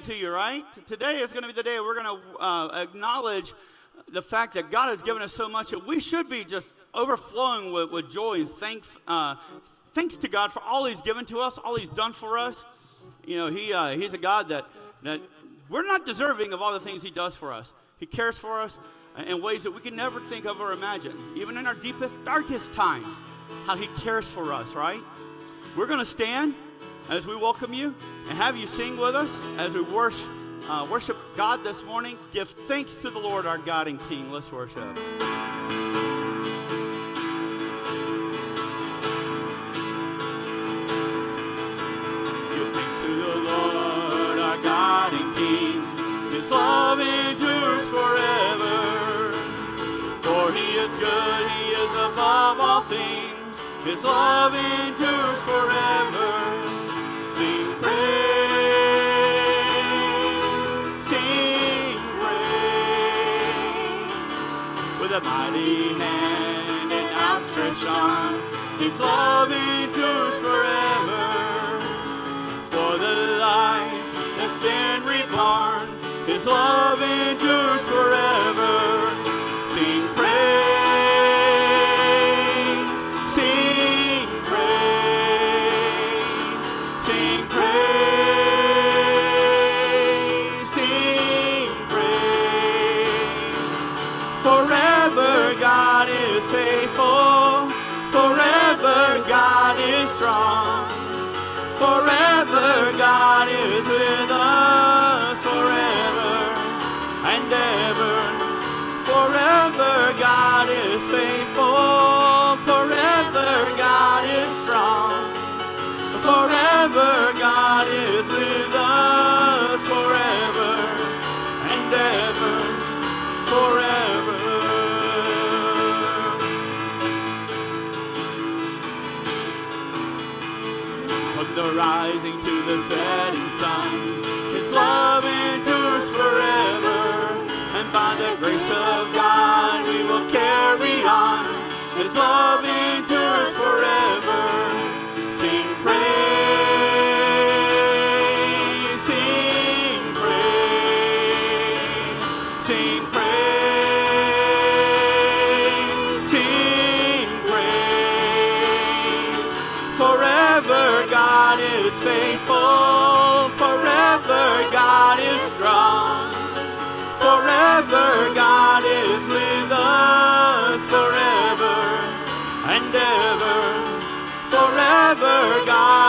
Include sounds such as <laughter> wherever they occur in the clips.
To you, right? Today is going to be the day we're going to uh, acknowledge the fact that God has given us so much that we should be just overflowing with, with joy and thanks, uh, thanks to God for all He's given to us, all He's done for us. You know, he, uh, He's a God that, that we're not deserving of all the things He does for us. He cares for us in ways that we can never think of or imagine, even in our deepest, darkest times, how He cares for us, right? We're going to stand as we welcome you and have you sing with us as we worship, uh, worship God this morning. Give thanks to the Lord our God and King. Let's worship. Give thanks to the Lord our God and King. His love endures forever. For he is good, he is above all things. His love endures forever. With a mighty hand and outstretched arm, His love endures forever. For the life that's been reborn, His love endures God is faithful, forever God is strong. Forever God is His love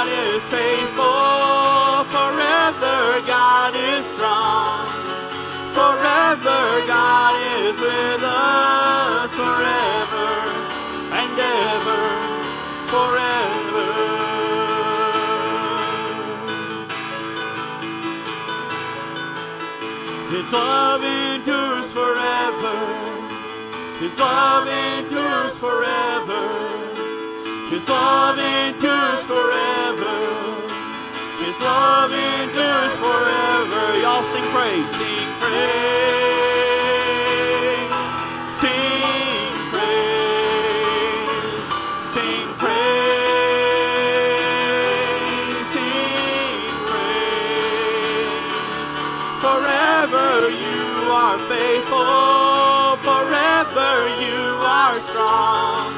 God is faithful, forever God is strong. Forever God is with us, forever and ever, forever. His love endures forever. His love endures forever. His love endures forever. Love endures forever. Y'all sing praise. Sing praise. Sing praise. Sing praise. Sing praise. Forever you are faithful, forever you are strong,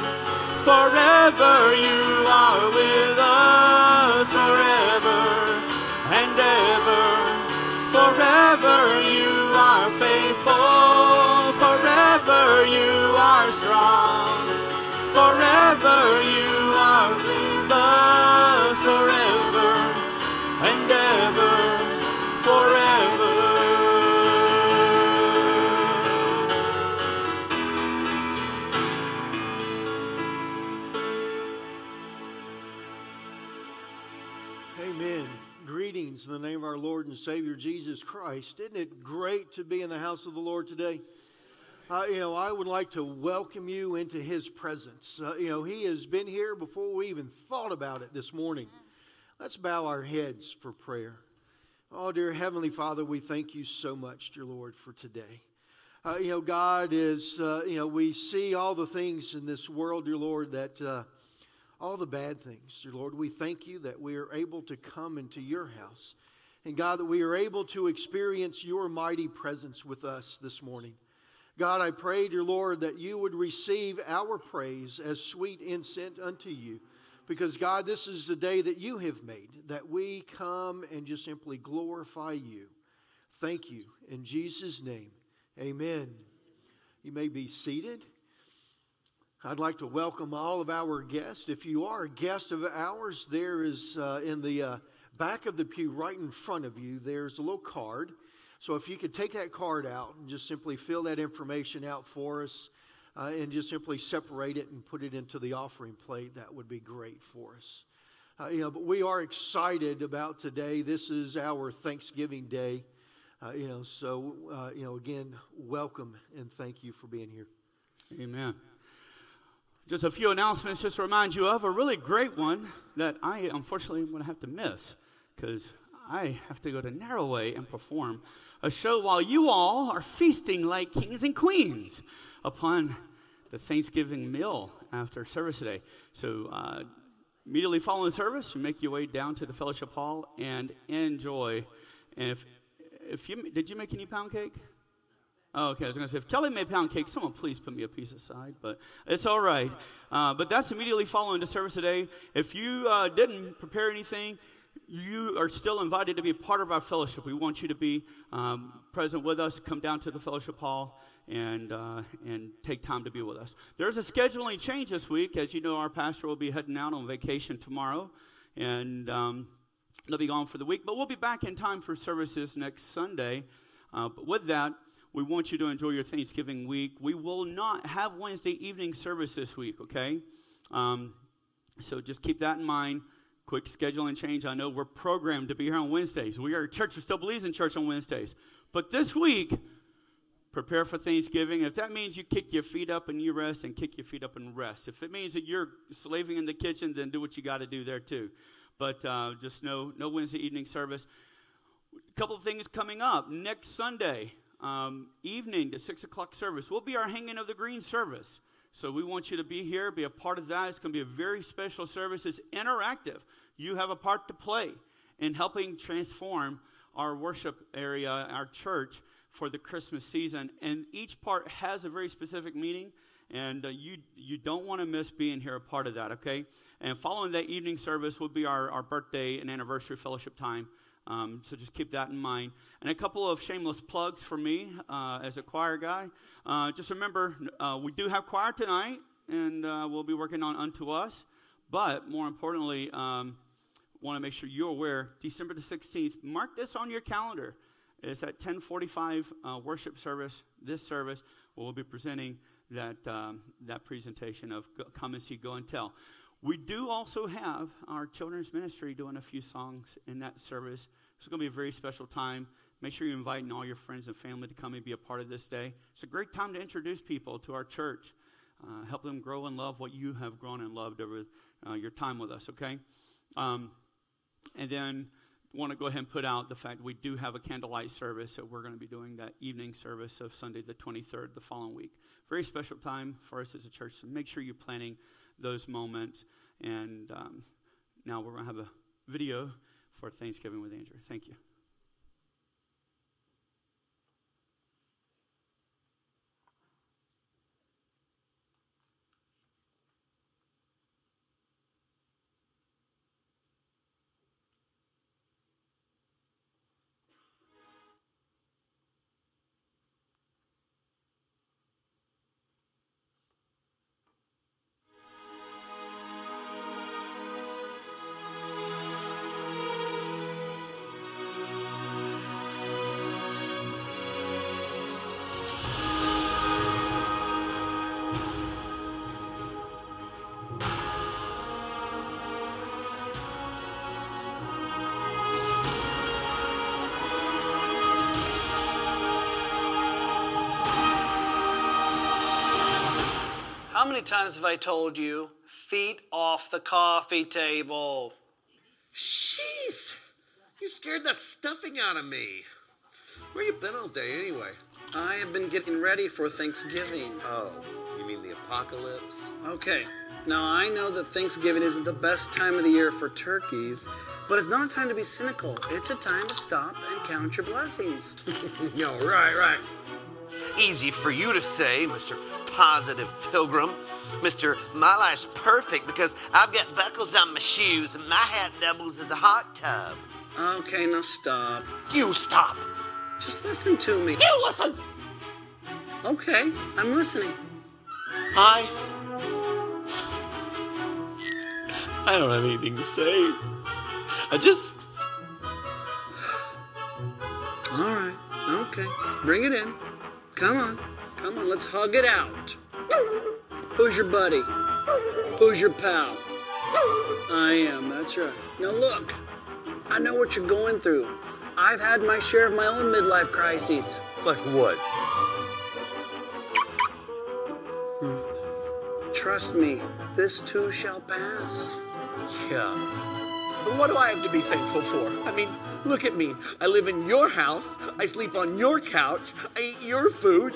forever you are with us, forever you are with us, forever and ever, forever. Amen. Greetings in the name of our Lord and Savior Jesus Christ. Isn't it great to be in the house of the Lord today? Uh, you know, I would like to welcome you into His presence. Uh, you know, He has been here before we even thought about it this morning. Let's bow our heads for prayer. Oh, dear Heavenly Father, we thank you so much, dear Lord, for today. Uh, you know, God is, uh, you know, we see all the things in this world, dear Lord, that uh, all the bad things, dear Lord. We thank you that we are able to come into your house And God, that we are able to experience your mighty presence with us this morning. God, I pray, dear Lord, that you would receive our praise as sweet incense unto you. Because, God, this is the day that you have made, that we come and just simply glorify you. Thank you. In Jesus' name, amen. You may be seated. I'd like to welcome all of our guests. If you are a guest of ours, there is uh, in the uh, back of the pew, right in front of you, there's a little card. So if you could take that card out and just simply fill that information out for us uh, and just simply separate it and put it into the offering plate, that would be great for us. Uh, you know, but we are excited about today. This is our Thanksgiving Day. Uh, you know, so uh, you know, again, welcome and thank you for being here. Amen. Just a few announcements just to remind you of a really great one that I unfortunately am going to have to miss because I have to go to Narroway and perform a show while you all are feasting like kings and queens upon the Thanksgiving meal after service today. So, uh, immediately following service, you make your way down to the fellowship hall and enjoy. And if, if you did you make any pound cake? Oh, okay, I was going to say, if Kelly made pound cake, someone please put me a piece aside, but it's all right. Uh, but that's immediately following the service today. If you uh, didn't prepare anything, you are still invited to be part of our fellowship. We want you to be um, present with us. Come down to the fellowship hall and, uh, and take time to be with us. There's a scheduling change this week. As you know, our pastor will be heading out on vacation tomorrow, and um, they'll be gone for the week. But we'll be back in time for services next Sunday. Uh, but with that, we want you to enjoy your Thanksgiving week. We will not have Wednesday evening service this week, okay? Um, so just keep that in mind. Quick scheduling change. I know we're programmed to be here on Wednesdays. We are a church that still believes in church on Wednesdays. But this week, prepare for Thanksgiving. If that means you kick your feet up and you rest, and kick your feet up and rest. If it means that you're slaving in the kitchen, then do what you got to do there too. But uh, just no, no Wednesday evening service. A couple of things coming up next Sunday um, evening, the six o'clock service. Will be our hanging of the green service. So we want you to be here, be a part of that. It's going to be a very special service. It's interactive. You have a part to play in helping transform our worship area, our church, for the Christmas season. And each part has a very specific meaning, and uh, you, you don't want to miss being here a part of that, okay? And following that evening service will be our, our birthday and anniversary fellowship time. Um, so just keep that in mind. And a couple of shameless plugs for me uh, as a choir guy. Uh, just remember, uh, we do have choir tonight, and uh, we'll be working on Unto Us. But more importantly, um, want to make sure you're aware, December the 16th, mark this on your calendar. It's at 1045 uh, worship service, this service, we'll be presenting that, um, that presentation of Come and See, Go and Tell. We do also have our children's ministry doing a few songs in that service. It's going to be a very special time. Make sure you're inviting all your friends and family to come and be a part of this day. It's a great time to introduce people to our church, uh, help them grow and love what you have grown and loved over uh, your time with us, okay? Um, and then want to go ahead and put out the fact we do have a candlelight service, so we're going to be doing that evening service of Sunday the 23rd, the following week. Very special time for us as a church, so make sure you're planning those moments. And um, now we're going to have a video for Thanksgiving with Andrew. Thank you. Times have I told you, feet off the coffee table? Jeez, you scared the stuffing out of me. Where you been all day anyway? I have been getting ready for Thanksgiving. Oh, you mean the apocalypse? Okay, now I know that Thanksgiving isn't the best time of the year for turkeys, but it's not a time to be cynical. It's a time to stop and count your blessings. <laughs> no, right, right. Easy for you to say, Mr. Positive Pilgrim. Mr. My life's perfect because I've got buckles on my shoes and my hat doubles as a hot tub. Okay, now stop. You stop. Just listen to me. You listen. Okay, I'm listening. I. I don't have anything to say. I just. All right, okay. Bring it in. Come on. Come on, let's hug it out. Who's your buddy? Who's your pal? I am, that's right. Now look, I know what you're going through. I've had my share of my own midlife crises. Like what? Trust me, this too shall pass. Yeah. But what do I have to be thankful for? I mean, look at me. I live in your house. I sleep on your couch. I eat your food.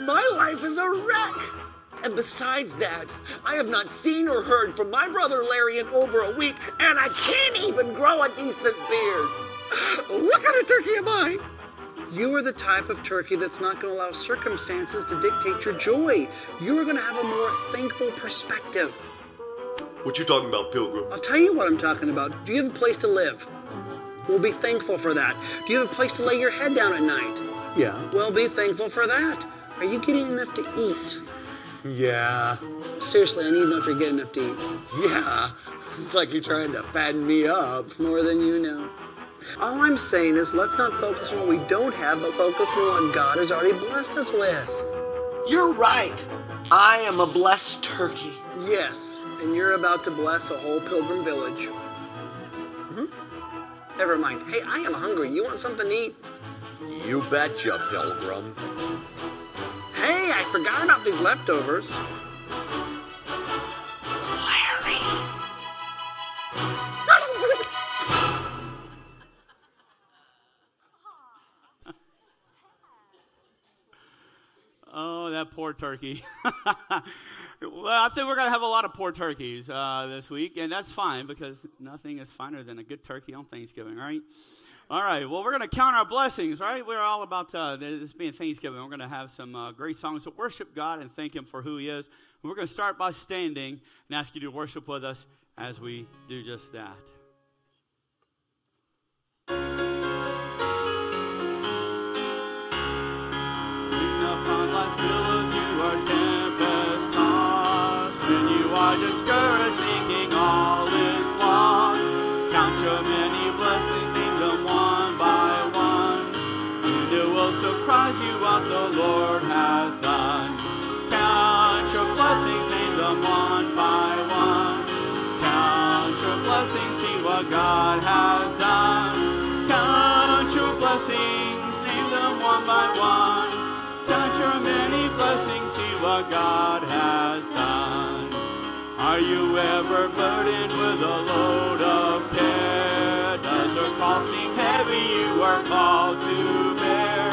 My life is a wreck. And besides that, I have not seen or heard from my brother Larry in over a week, and I can't even grow a decent beard. What kind of turkey am I? You are the type of turkey that's not going to allow circumstances to dictate your joy. You are going to have a more thankful perspective. What you talking about, Pilgrim? I'll tell you what I'm talking about. Do you have a place to live? We'll be thankful for that. Do you have a place to lay your head down at night? Yeah. Well, be thankful for that. Are you getting enough to eat? Yeah. Seriously, I need enough to know if you're getting enough to eat. Yeah. It's like you're trying to fatten me up. More than you know. All I'm saying is let's not focus on what we don't have, but focus on what God has already blessed us with. You're right. I am a blessed turkey. Yes, and you're about to bless a whole pilgrim village. Mhm. Never mind. Hey, I am hungry. You want something to eat? You betcha, Pilgrim. Hey, I forgot about these leftovers. Larry. Oh, that poor turkey. <laughs> well, I think we're going to have a lot of poor turkeys uh, this week, and that's fine because nothing is finer than a good turkey on Thanksgiving, right? All right, well, we're going to count our blessings, right? We're all about uh, this being Thanksgiving. We're going to have some uh, great songs to worship God and thank Him for who He is. And we're going to start by standing and ask you to worship with us as we do just that. Are you ever burdened with a load of care? Does the cross seem heavy you are called to bear?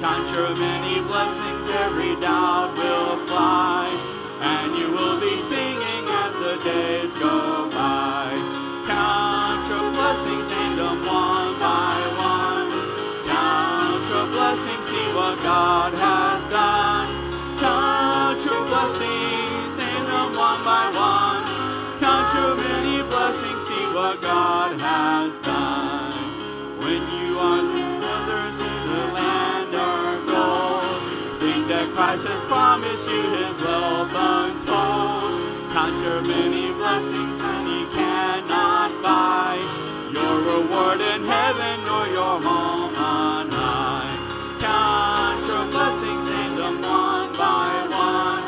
Count your many blessings, every doubt will fly, and you will be singing as the days go by. Count your blessings, name them one by one. Count your blessings, see what God has Promised you his wealth untold. Count your many blessings and he cannot buy your reward in heaven nor your home on high. Count your blessings, name them one by one.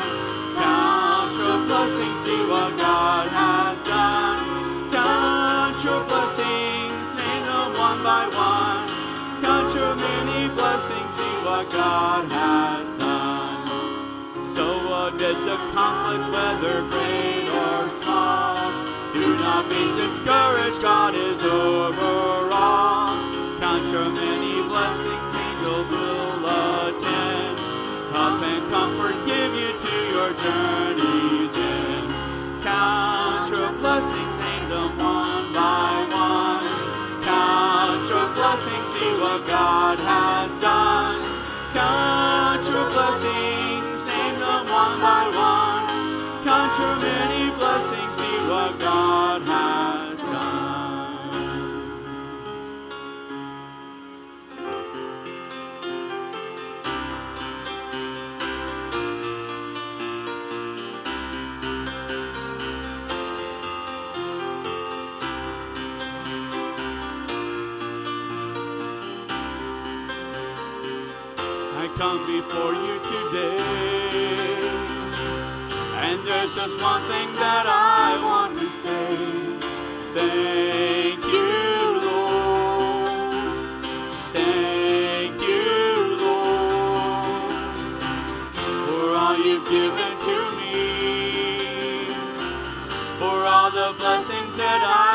Count your blessings, see what God has done. Count your blessings, name them one by one. Count your many blessings, see what God has whether great or small. Do not be discouraged, God is over all. Count your many blessings, angels will attend. Help and comfort give you to your journey. just one thing that I want to say. Thank you, Lord. Thank you, Lord, for all you've given to me, for all the blessings that I.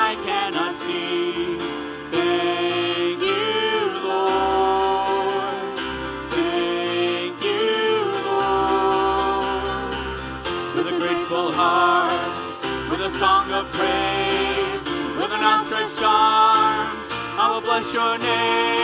your name.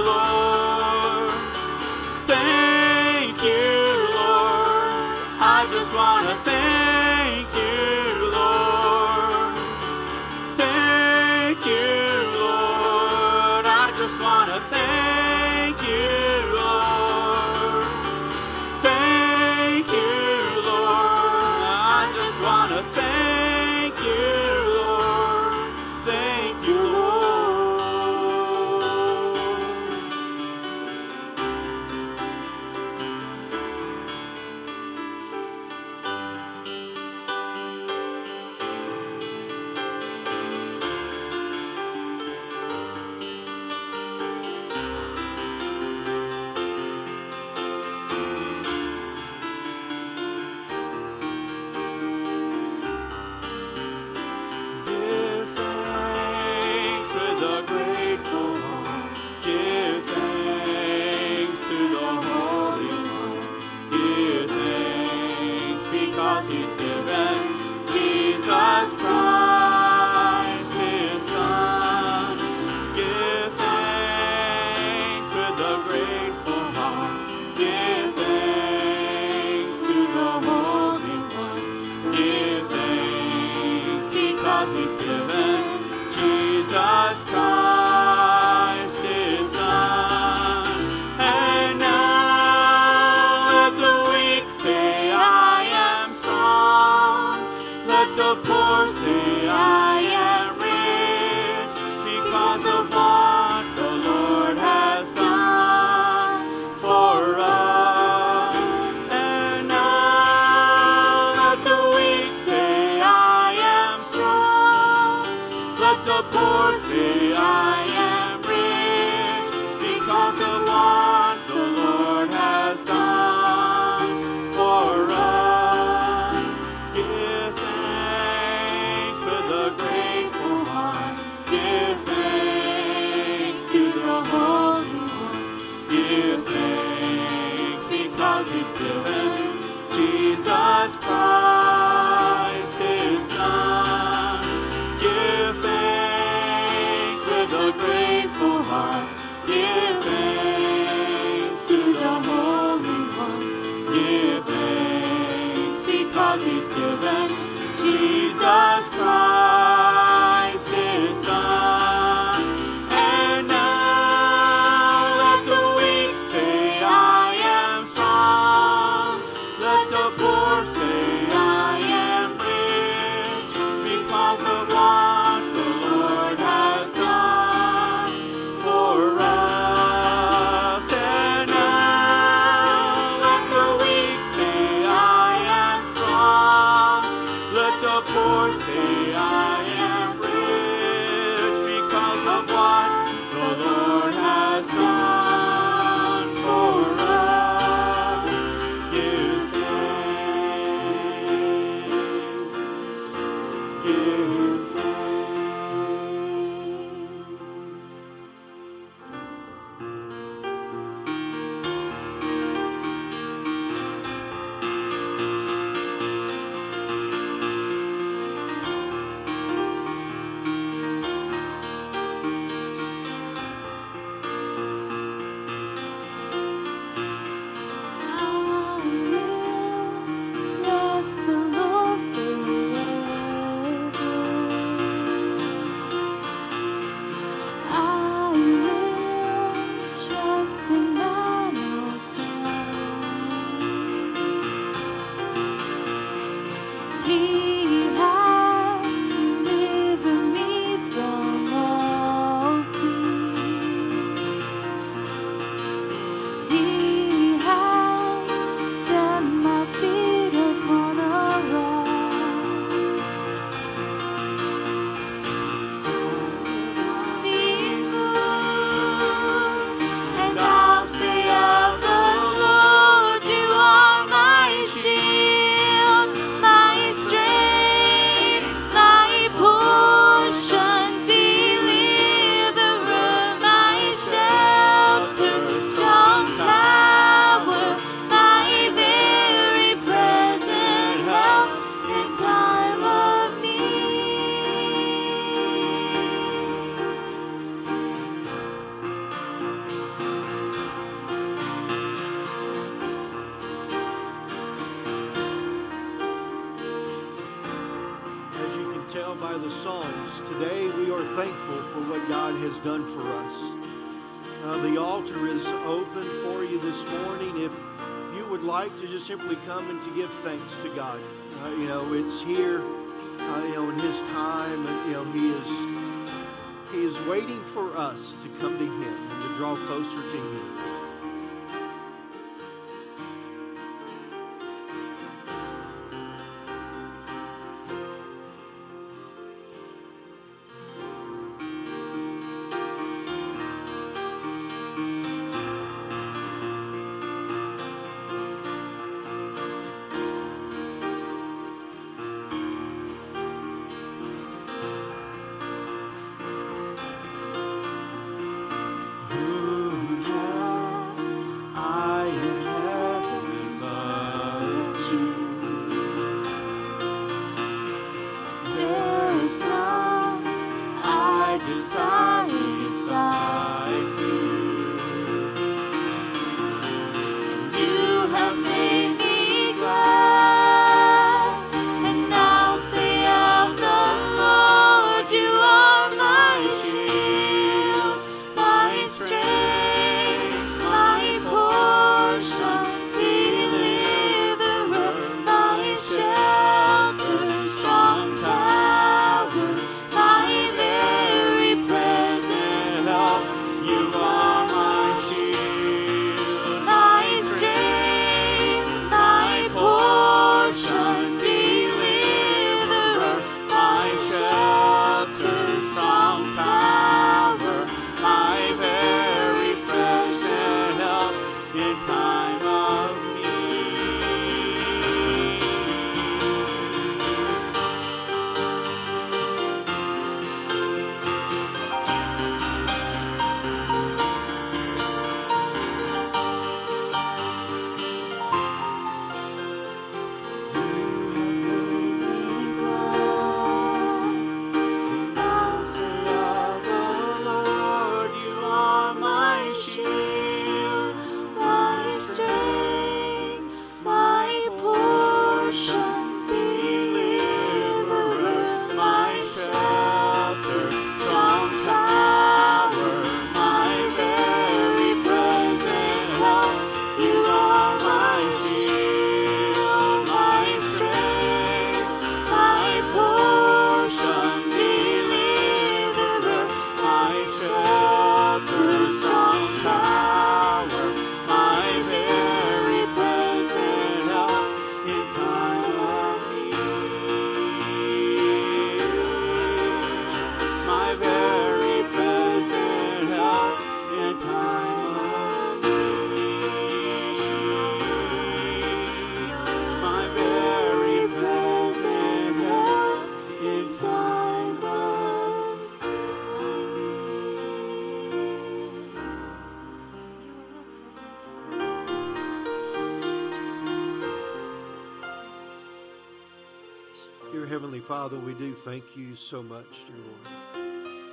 Father, we do thank you so much, dear Lord.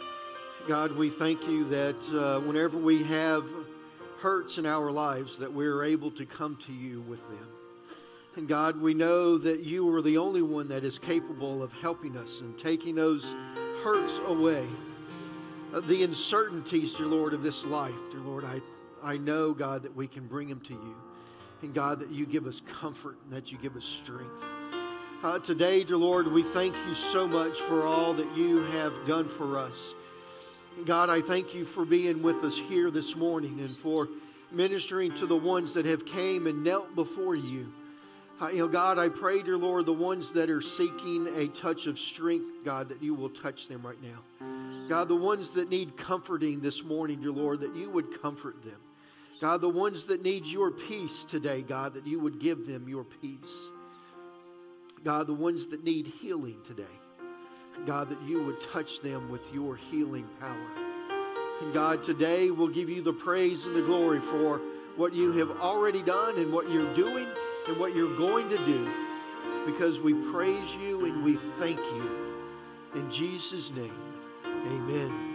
God, we thank you that uh, whenever we have hurts in our lives, that we're able to come to you with them. And God, we know that you are the only one that is capable of helping us and taking those hurts away. Uh, the uncertainties, dear Lord, of this life, dear Lord, I, I know, God, that we can bring them to you. And God, that you give us comfort and that you give us strength. Uh, today, dear Lord, we thank you so much for all that you have done for us. God, I thank you for being with us here this morning and for ministering to the ones that have came and knelt before you. Uh, you know, God, I pray, dear Lord, the ones that are seeking a touch of strength, God, that you will touch them right now. God, the ones that need comforting this morning, dear Lord, that you would comfort them. God, the ones that need your peace today, God, that you would give them your peace. God, the ones that need healing today, God, that you would touch them with your healing power. And God, today we'll give you the praise and the glory for what you have already done and what you're doing and what you're going to do because we praise you and we thank you. In Jesus' name, amen.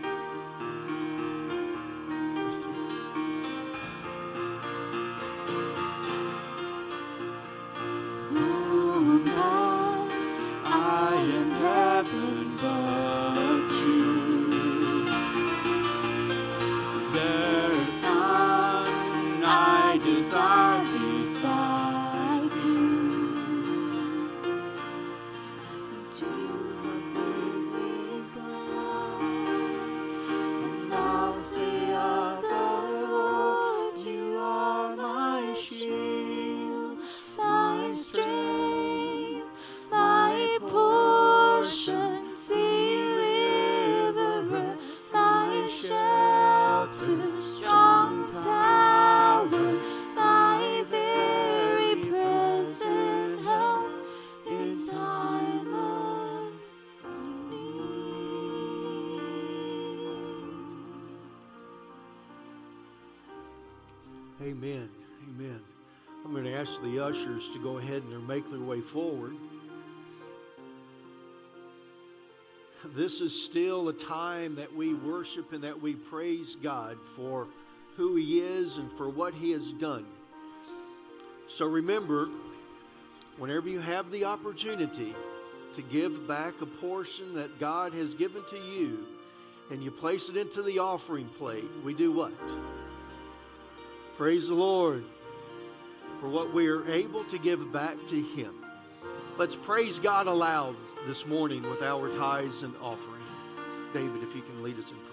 Ushers to go ahead and make their way forward. This is still a time that we worship and that we praise God for who He is and for what He has done. So remember, whenever you have the opportunity to give back a portion that God has given to you and you place it into the offering plate, we do what? Praise the Lord for what we are able to give back to Him. Let's praise God aloud this morning with our tithes and offering. David, if you can lead us in prayer.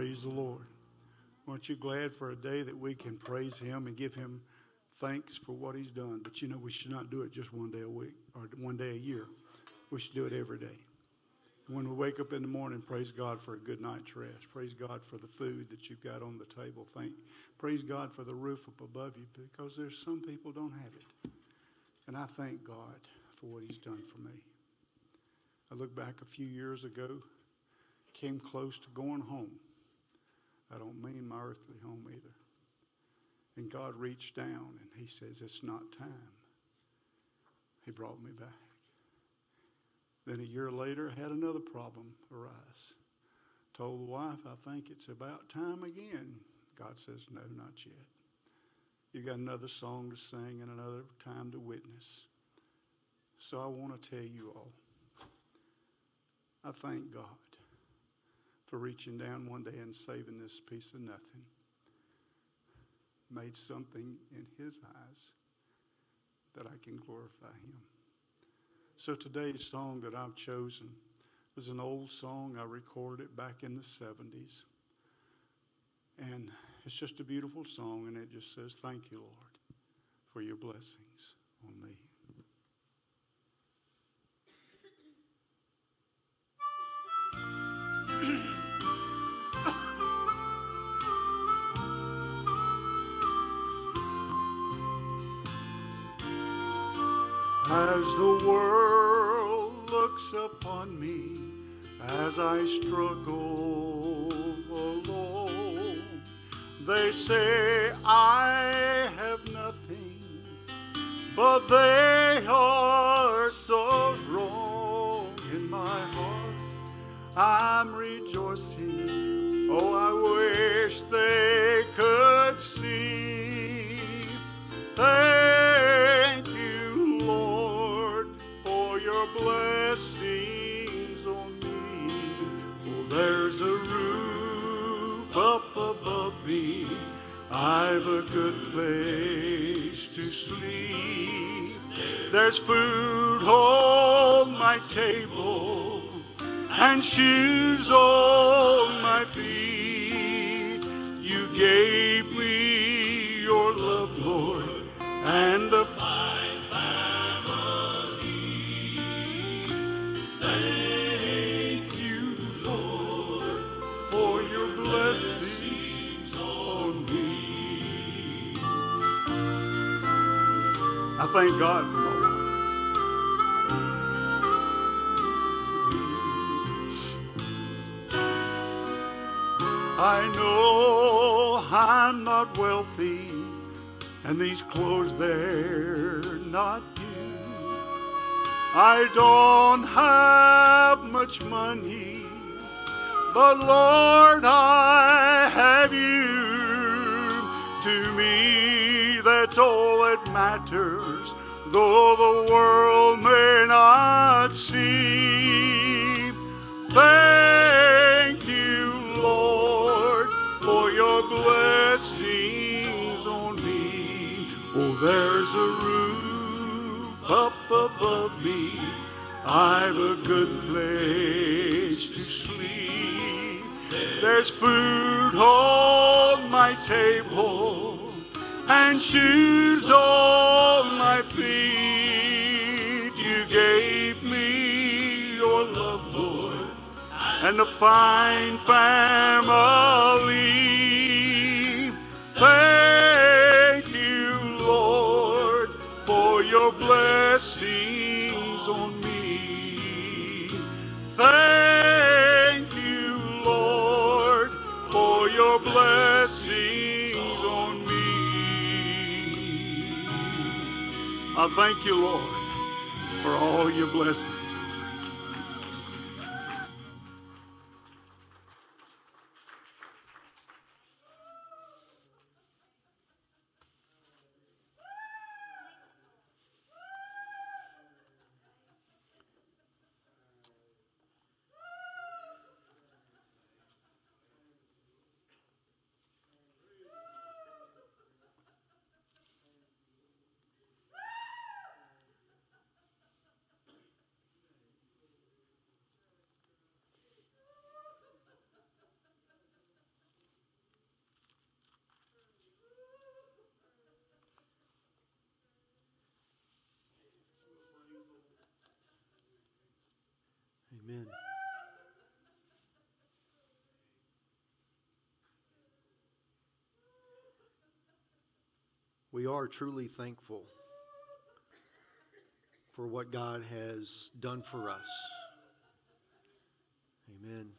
Praise the Lord. Aren't you glad for a day that we can praise Him and give Him thanks for what He's done? But you know, we should not do it just one day a week or one day a year. We should do it every day. When we wake up in the morning, praise God for a good night's rest. Praise God for the food that you've got on the table. Thank, praise God for the roof up above you because there's some people don't have it. And I thank God for what He's done for me. I look back a few years ago, came close to going home. I don't mean my earthly home either. And God reached down and He says, It's not time. He brought me back. Then a year later, had another problem arise. Told the wife, I think it's about time again. God says, No, not yet. You've got another song to sing and another time to witness. So I want to tell you all, I thank God for reaching down one day and saving this piece of nothing. Made something in His eyes that I can glorify Him. So today's song that I've chosen is an old song. I recorded it back in the 70s. And it's just a beautiful song, and it just says, Thank you, Lord, for your blessings on me. As the world looks upon me as I struggle alone, they say I have nothing, but they are so wrong in my heart. I'm rejoicing. Oh, I wish they could see. Your blessings on me. Oh, there's a roof up above me. I've a good place to sleep. There's food on my table and shoes on Thank God for my life. I know I'm not wealthy, and these clothes, they're not new. I don't have much money, but Lord, I have you. To me, that's all that matters, though the world may not see. Thank you, Lord, for your blessings on me. Oh, there's a roof up above me. I've a good place to sleep. There's food on my table and shoes on my feet. You gave me your love, Lord, and a fine family. Thank you, Lord, for your blessings on me. Thank I thank you, Lord, for all your blessings. Amen. We are truly thankful for what God has done for us. Amen.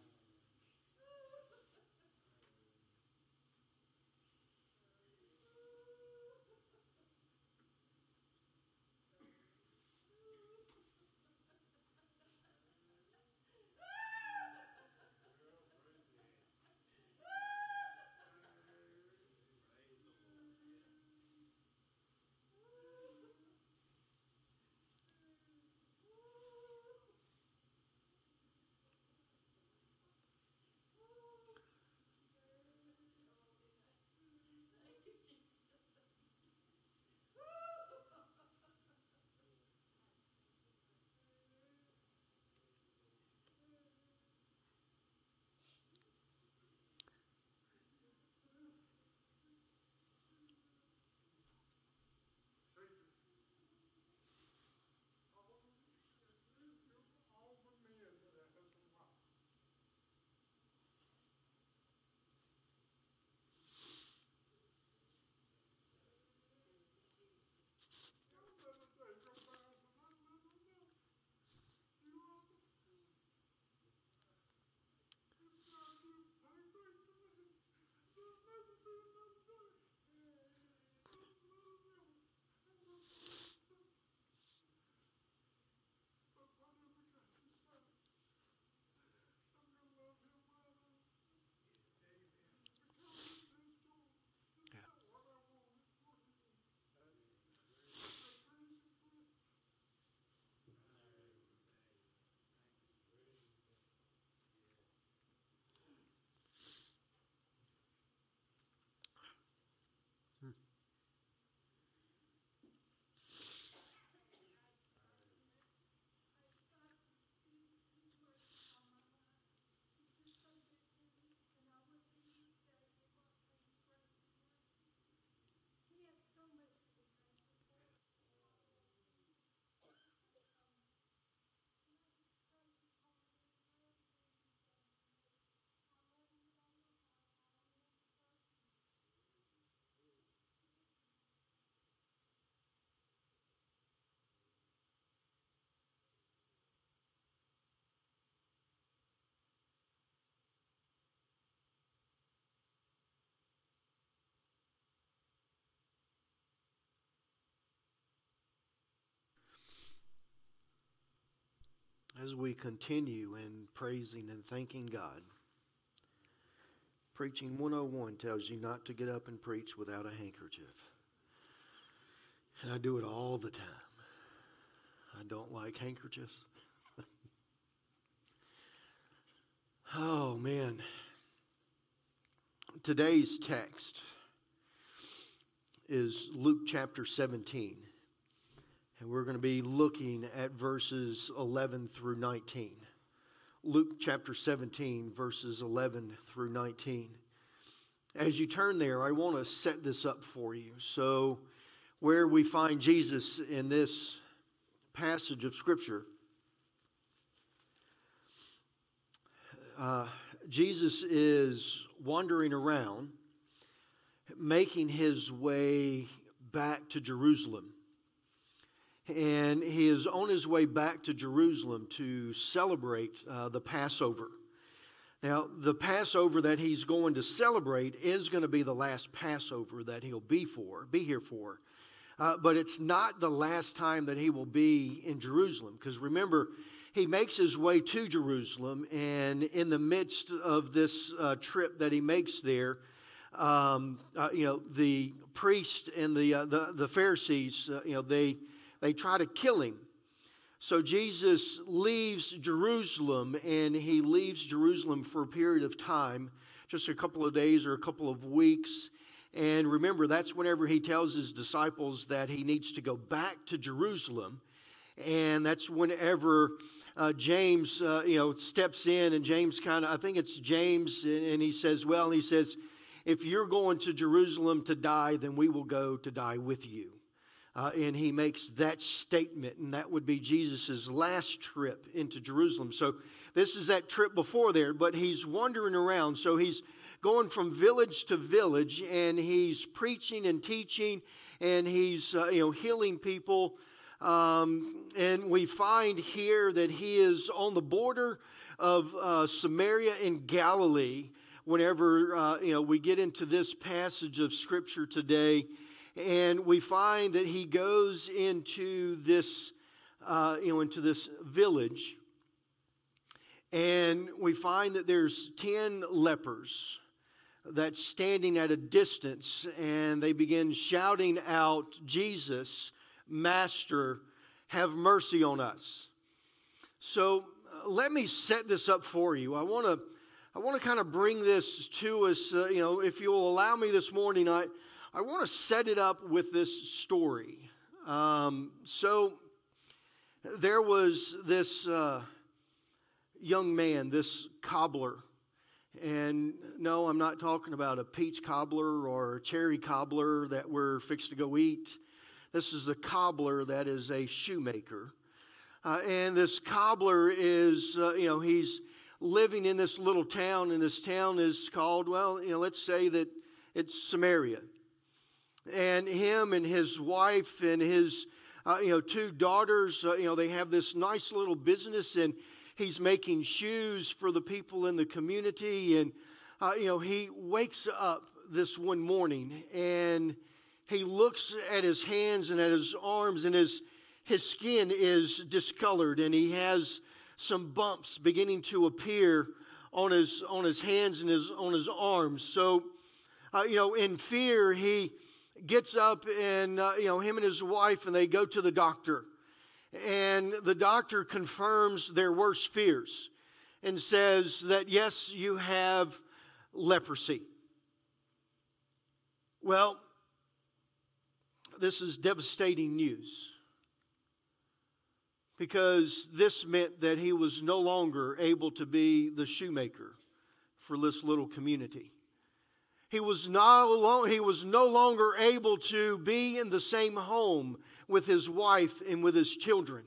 As we continue in praising and thanking God, Preaching 101 tells you not to get up and preach without a handkerchief. And I do it all the time. I don't like handkerchiefs. <laughs> oh, man. Today's text is Luke chapter 17. And we're going to be looking at verses 11 through 19. Luke chapter 17, verses 11 through 19. As you turn there, I want to set this up for you. So, where we find Jesus in this passage of Scripture, uh, Jesus is wandering around, making his way back to Jerusalem and he is on his way back to Jerusalem to celebrate uh, the Passover. Now, the Passover that he's going to celebrate is going to be the last Passover that he'll be for, be here for. Uh, but it's not the last time that he will be in Jerusalem, because remember, he makes his way to Jerusalem, and in the midst of this uh, trip that he makes there, um, uh, you know, the priest and the uh, the, the Pharisees, uh, you know, they they try to kill him. So Jesus leaves Jerusalem and he leaves Jerusalem for a period of time, just a couple of days or a couple of weeks. And remember, that's whenever he tells his disciples that he needs to go back to Jerusalem. And that's whenever uh, James, uh, you know, steps in, and James kind of, I think it's James, and he says, well, he says, if you're going to Jerusalem to die, then we will go to die with you. Uh, and he makes that statement, and that would be Jesus' last trip into Jerusalem. So, this is that trip before there, but he's wandering around. So, he's going from village to village, and he's preaching and teaching, and he's uh, you know healing people. Um, and we find here that he is on the border of uh, Samaria and Galilee. Whenever uh, you know we get into this passage of Scripture today, and we find that he goes into this uh, you know into this village and we find that there's 10 lepers that's standing at a distance and they begin shouting out, Jesus, Master, have mercy on us. So uh, let me set this up for you. I want to I want to kind of bring this to us. Uh, you know, if you'll allow me this morning, I I want to set it up with this story. Um, so there was this. Uh, young man, this cobbler. And no, I'm not talking about a peach cobbler or a cherry cobbler that we're fixed to go eat. This is a cobbler that is a shoemaker. Uh, and this cobbler is, uh, you know, he's living in this little town, and this town is called, well, you know, let's say that it's Samaria. And him and his wife and his, uh, you know, two daughters, uh, you know, they have this nice little business, and he's making shoes for the people in the community. And, uh, you know, he wakes up this one morning and he looks at his hands and at his arms, and his, his skin is discolored, and he has some bumps beginning to appear on his, on his hands and his, on his arms. So, uh, you know, in fear, he gets up and, uh, you know, him and his wife, and they go to the doctor and the doctor confirms their worst fears and says that, yes, you have leprosy. Well, this is devastating news because this meant that he was no longer able to be the shoemaker for this little community. He was, no, he was no longer able to be in the same home with his wife and with his children.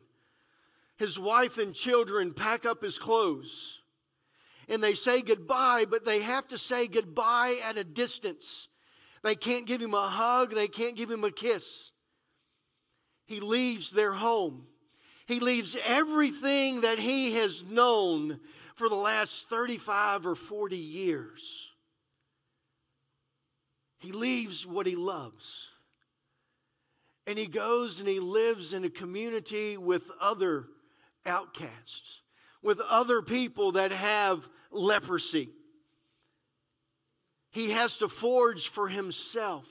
His wife and children pack up his clothes and they say goodbye, but they have to say goodbye at a distance. They can't give him a hug, they can't give him a kiss. He leaves their home. He leaves everything that he has known for the last 35 or 40 years. He leaves what he loves. And he goes and he lives in a community with other outcasts, with other people that have leprosy. He has to forge for himself.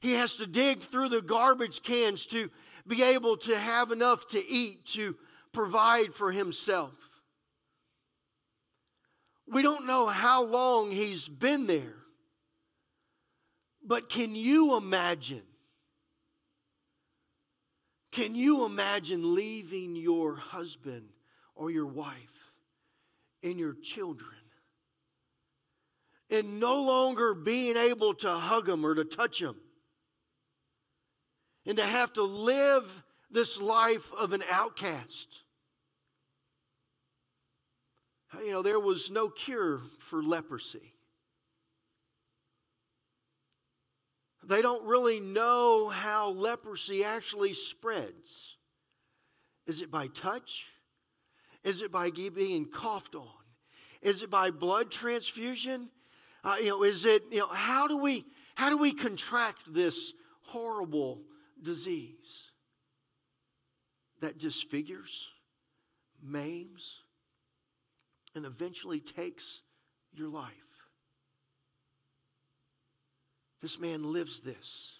He has to dig through the garbage cans to be able to have enough to eat, to provide for himself. We don't know how long he's been there, but can you imagine can you imagine leaving your husband or your wife and your children and no longer being able to hug them or to touch them and to have to live this life of an outcast? You know, there was no cure for leprosy. They don't really know how leprosy actually spreads. Is it by touch? Is it by being coughed on? Is it by blood transfusion? Uh, you know, is it, you know, how do we how do we contract this horrible disease that disfigures, maims, and eventually takes your life? This man lives this.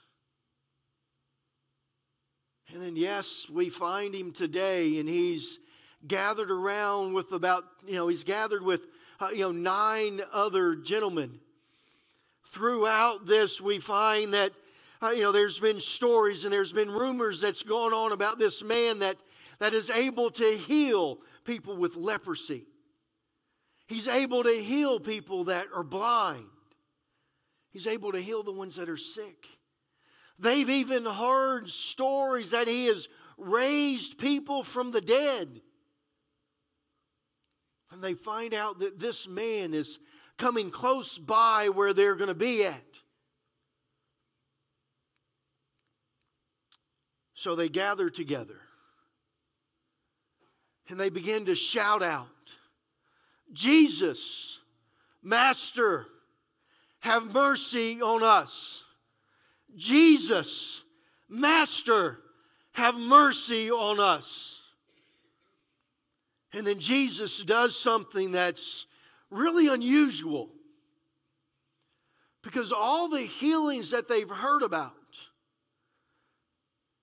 And then, yes, we find him today, and he's gathered around with about, you know, he's gathered with, uh, you know, nine other gentlemen. Throughout this, we find that, uh, you know, there's been stories and there's been rumors that's gone on about this man that, that is able to heal people with leprosy. He's able to heal people that are blind. He's able to heal the ones that are sick. They've even heard stories that He has raised people from the dead. And they find out that this man is coming close by where they're going to be at. So they gather together and they begin to shout out, Jesus, Master, have mercy on us. Jesus, Master, have mercy on us. And then Jesus does something that's really unusual because all the healings that they've heard about,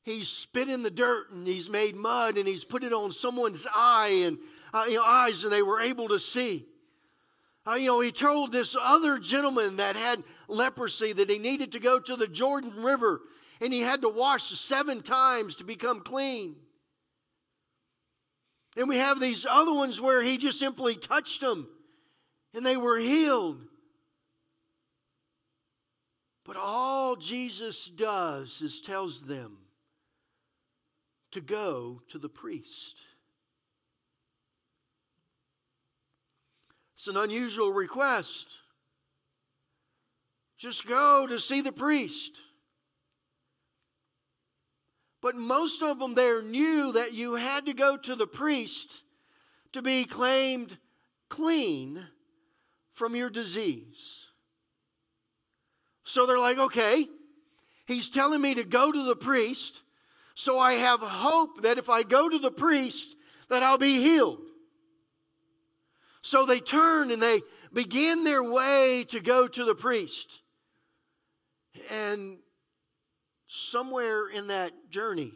he's spit in the dirt and he's made mud and he's put it on someone's eye and uh, you know, eyes and they were able to see. Uh, you know, he told this other gentleman that had leprosy that he needed to go to the Jordan River and he had to wash seven times to become clean. And we have these other ones where he just simply touched them and they were healed. But all Jesus does is tells them to go to the priest. It's an unusual request. Just go to see the priest. But most of them there knew that you had to go to the priest to be claimed clean from your disease. So they're like, okay, he's telling me to go to the priest, so I have hope that if I go to the priest, that I'll be healed. So they turn and they begin their way to go to the priest. And somewhere in that journey,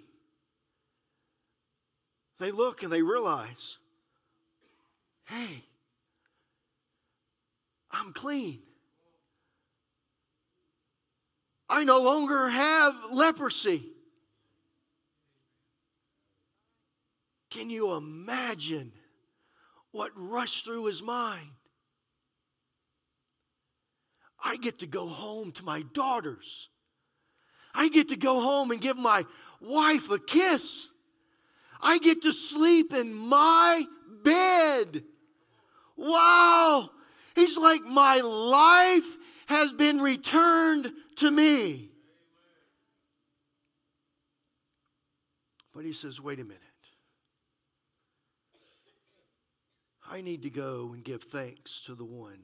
they look and they realize hey, I'm clean. I no longer have leprosy. Can you imagine what rushed through his mind? I get to go home to my daughters. I get to go home and give my wife a kiss. I get to sleep in my bed. Wow. He's like, my life has been returned to me. But he says, wait a minute. I need to go and give thanks to the one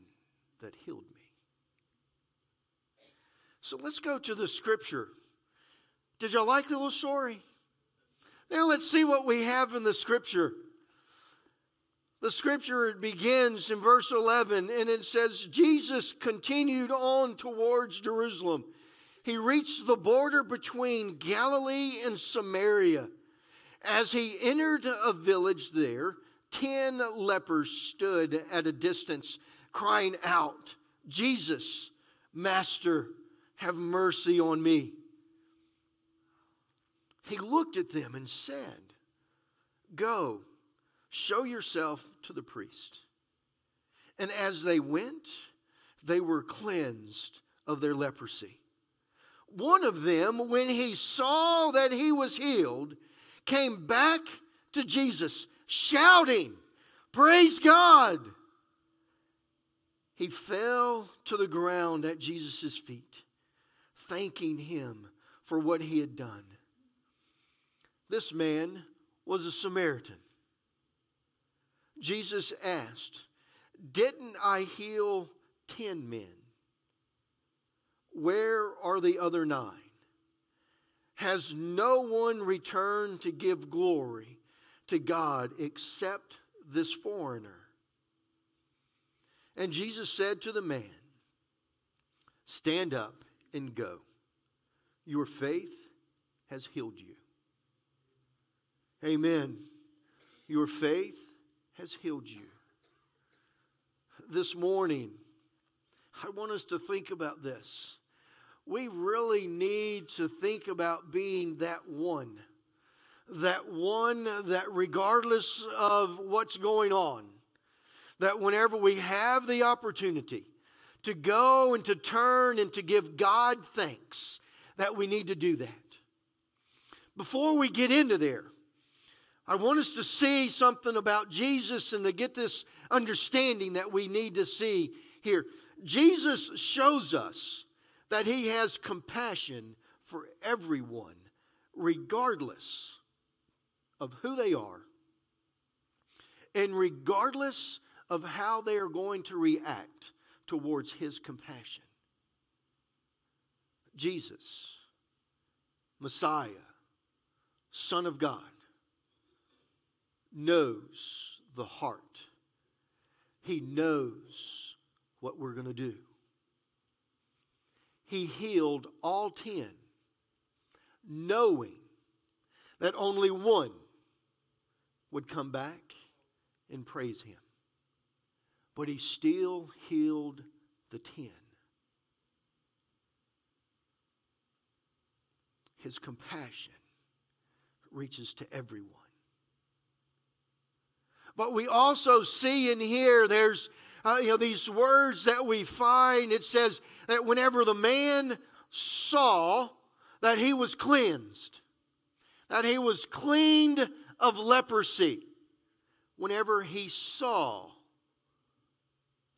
that healed me. So let's go to the scripture. Did y'all like the little story? Now let's see what we have in the scripture. The scripture begins in verse 11 and it says, Jesus continued on towards Jerusalem. He reached the border between Galilee and Samaria. As he entered a village there, ten lepers stood at a distance, crying out, Jesus, Master, have mercy on me. He looked at them and said, Go, show yourself to the priest. And as they went, they were cleansed of their leprosy. One of them, when he saw that he was healed, came back to Jesus, shouting, Praise God! He fell to the ground at Jesus' feet thanking him for what he had done. This man was a Samaritan. Jesus asked, Didn't I heal ten men? Where are the other nine? Has no one returned to give glory to God except this foreigner? And Jesus said to the man, Stand up and go. Your faith has healed you. Amen. Your faith has healed you. This morning, I want us to think about this. We really need to think about being that one. That one that, regardless of what's going on, that whenever we have the opportunity, to go and to turn and to give God thanks that we need to do that. Before we get into there, I want us to see something about Jesus and to get this understanding that we need to see here. Jesus shows us that he has compassion for everyone, regardless of who they are and regardless of how they are going to react towards his compassion. Jesus, Messiah, Son of God, knows the heart. He knows what we're going to do. He healed all ten, knowing that only one would come back and praise him. But he still healed the ten. His compassion reaches to everyone. But we also see in here, there's uh, you know these words that we find. It says that whenever the man saw that he was cleansed, that he was cleaned of leprosy, whenever he saw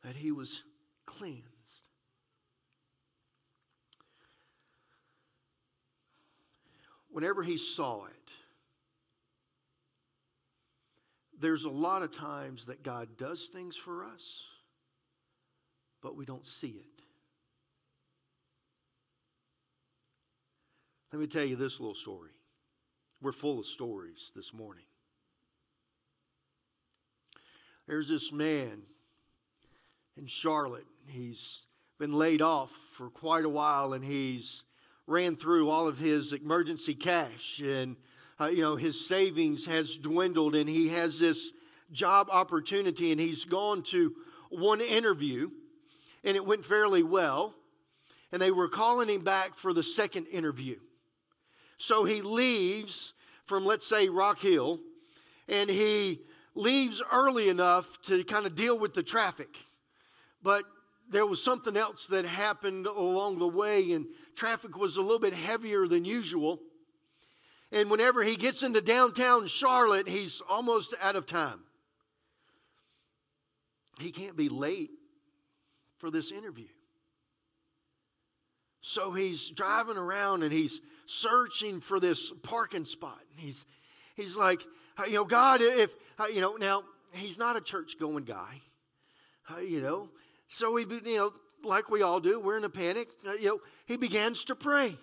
that he was cleansed. Whenever he saw it, there's a lot of times that God does things for us, but we don't see it. Let me tell you this little story. We're full of stories this morning. There's this man in Charlotte. He's been laid off for quite a while and he's ran through all of his emergency cash and uh, you know his savings has dwindled and he has this job opportunity and he's gone to one interview and it went fairly well and they were calling him back for the second interview so he leaves from let's say rock hill and he leaves early enough to kind of deal with the traffic. But there was something else that happened along the way, and traffic was a little bit heavier than usual. And whenever he gets into downtown Charlotte, he's almost out of time. He can't be late for this interview. So he's driving around and he's searching for this parking spot. He's, he's like, you know, God, if, uh, you know, now he's not a church going guy, uh, you know, so he, you know, like we all do, we're in a panic. Uh, you know, he begins to pray.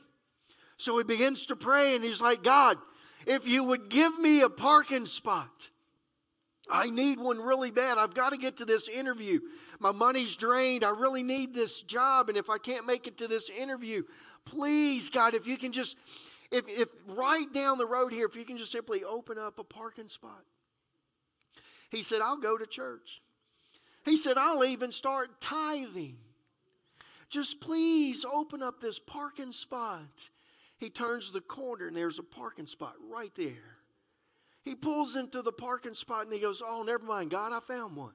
So he begins to pray and he's like, God, if you would give me a parking spot, I need one really bad. I've got to get to this interview. My money's drained. I really need this job. And if I can't make it to this interview, please, God, if you can just if, if right down the road here, if you can just simply open up a parking spot. He said, I'll go to church. He said, I'll even start tithing. Just please open up this parking spot. He turns the corner and there's a parking spot right there. He pulls into the parking spot and he goes, Oh, never mind, God, I found one.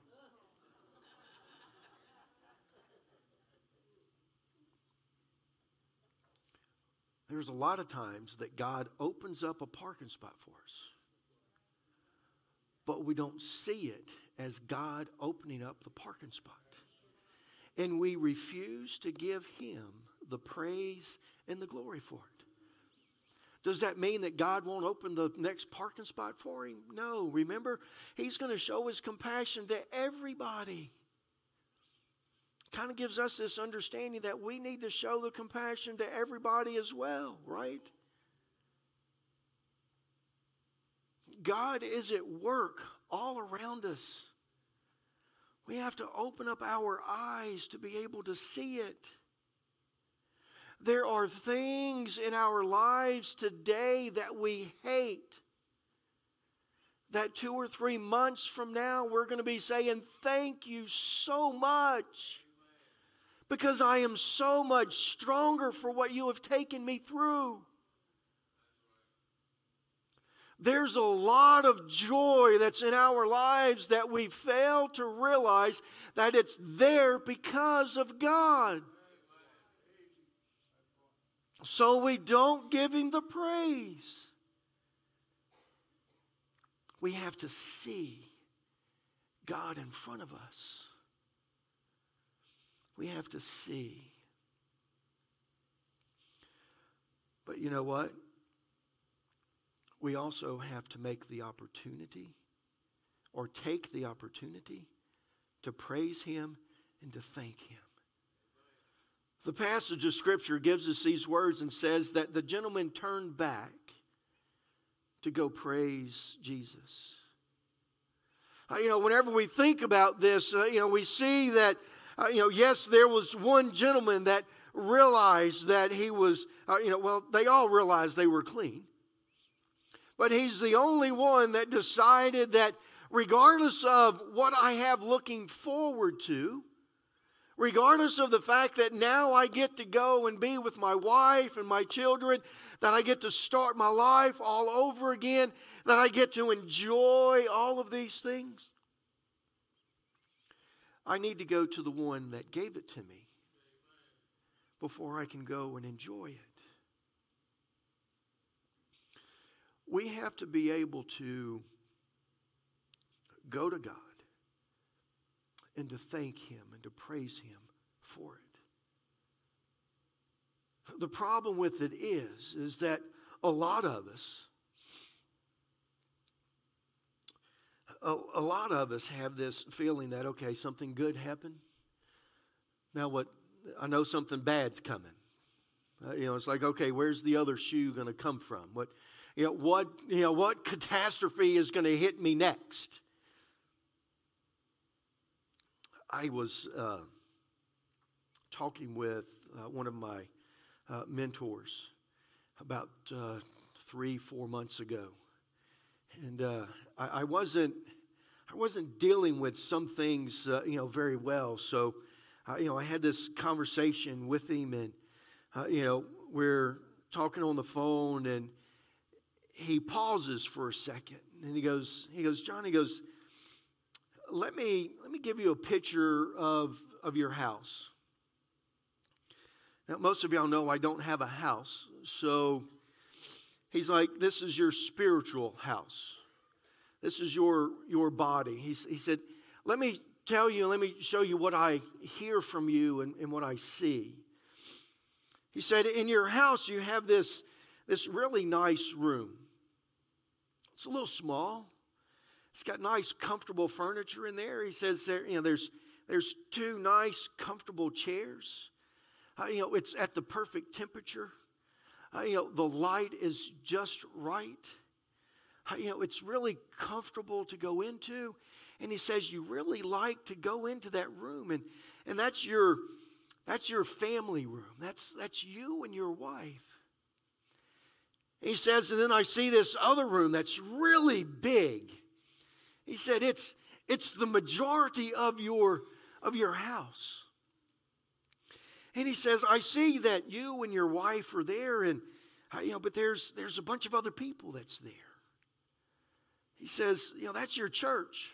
There's a lot of times that God opens up a parking spot for us, but we don't see it as God opening up the parking spot. And we refuse to give Him the praise and the glory for it. Does that mean that God won't open the next parking spot for him? No. Remember, He's going to show His compassion to everybody kind of gives us this understanding that we need to show the compassion to everybody as well, right? God is at work all around us. We have to open up our eyes to be able to see it. There are things in our lives today that we hate. That two or three months from now, we're going to be saying, Thank you so much because I am so much stronger for what you have taken me through. There's a lot of joy that's in our lives that we fail to realize that it's there because of God. So we don't give Him the praise. We have to see God in front of us. We have to see. But you know what? We also have to make the opportunity or take the opportunity to praise Him and to thank Him. The passage of Scripture gives us these words and says that the gentleman turned back to go praise Jesus. Uh, you know, whenever we think about this, uh, you know, we see that, uh, you know, yes, there was one gentleman that realized that he was, uh, you know, well, they all realized they were clean. But he's the only one that decided that regardless of what I have looking forward to, regardless of the fact that now I get to go and be with my wife and my children, that I get to start my life all over again, that I get to enjoy all of these things. I need to go to the one that gave it to me before I can go and enjoy it. We have to be able to go to God and to thank Him and to praise Him for it. The problem with it is, is that a lot of us, a, a lot of us have this feeling that, okay, something good happened. Now, what I know something bad's coming. Uh, you know, it's like, okay, where's the other shoe going to come from? What, you know, what, you know, what <laughs> catastrophe is going to hit me next? I was uh, talking with uh, one of my uh, mentors about uh, three, four months ago, and uh, I, I, wasn't, I wasn't dealing with some things, uh, you know, very well. So, you know, I had this conversation with him, and you know, we're talking on the phone, and he pauses for a second, and he goes, he goes, John, he goes let me, let me give you a picture of, of your house. Now, most of y'all know I don't have a house. So he's like, This is your spiritual house. This is your, your body. He's, he said, Let me tell you, let me show you what I hear from you and, and what I see. He said, In your house, you have this, this really nice room. It's a little small, it's got nice, comfortable furniture in there. He says there, you know, there's there's two nice, comfortable chairs. Uh, you know, it's at the perfect temperature. Uh, you know, the light is just right. You know, it's really comfortable to go into. And he says you really like to go into that room, and and that's your that's your family room. That's that's you and your wife. He says, and then I see this other room that's really big. He said, it's, it's the majority of your, of your house. And he says, I see that you and your wife are there, and you know, but there's there's a bunch of other people that's there. He says, you know, that's your church.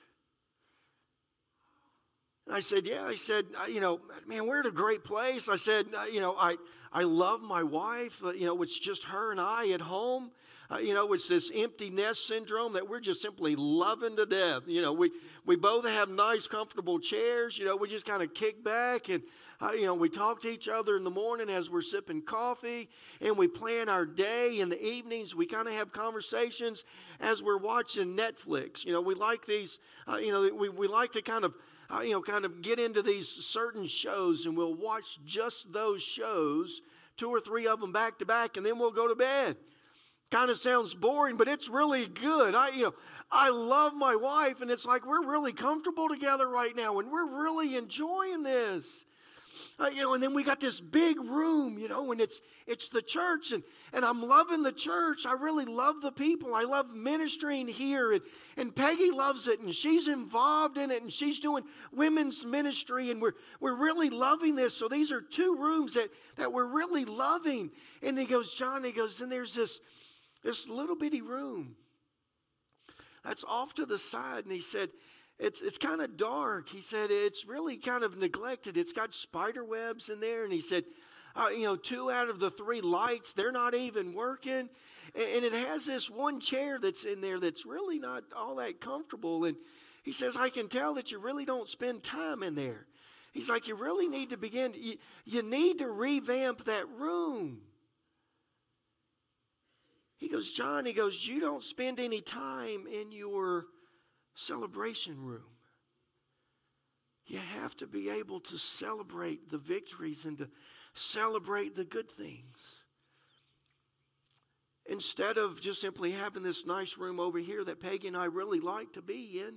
And I said, yeah. I said, you know, man, we're at a great place. I said, you know, I I love my wife. You know, it's just her and I at home. Uh, you know, it's this empty nest syndrome that we're just simply loving to death. You know, we, we both have nice, comfortable chairs. You know, we just kind of kick back and, you know, we talk to each other in the morning as we're sipping coffee and we plan our day. In the evenings, we kind of have conversations as we're watching Netflix. You know, we like these, uh, you know, we, we like to kind of, uh, you know, kind of get into these certain shows and we'll watch just those shows, two or three of them back to back, and then we'll go to bed. Kind of sounds boring, but it's really good. I, you know, I love my wife, and it's like we're really comfortable together right now, and we're really enjoying this. Uh, you know, and then we got this big room, you know, and it's it's the church, and and I'm loving the church. I really love the people. I love ministering here, and and Peggy loves it, and she's involved in it, and she's doing women's ministry, and we're we're really loving this. So these are two rooms that that we're really loving. And he goes, John, he goes, and there's this this little bitty room that's off to the side. And he said, it's, it's kind of dark. He said, it's really kind of neglected. It's got spider webs in there. And he said, uh, you know, two out of the three lights, they're not even working. And, and it has this one chair that's in there that's really not all that comfortable. And he says, I can tell that you really don't spend time in there. He's like, You really need to begin, you, you need to revamp that room. He goes, John, he goes, You don't spend any time in your celebration room. You have to be able to celebrate the victories and to celebrate the good things. Instead of just simply having this nice room over here that Peggy and I really like to be in,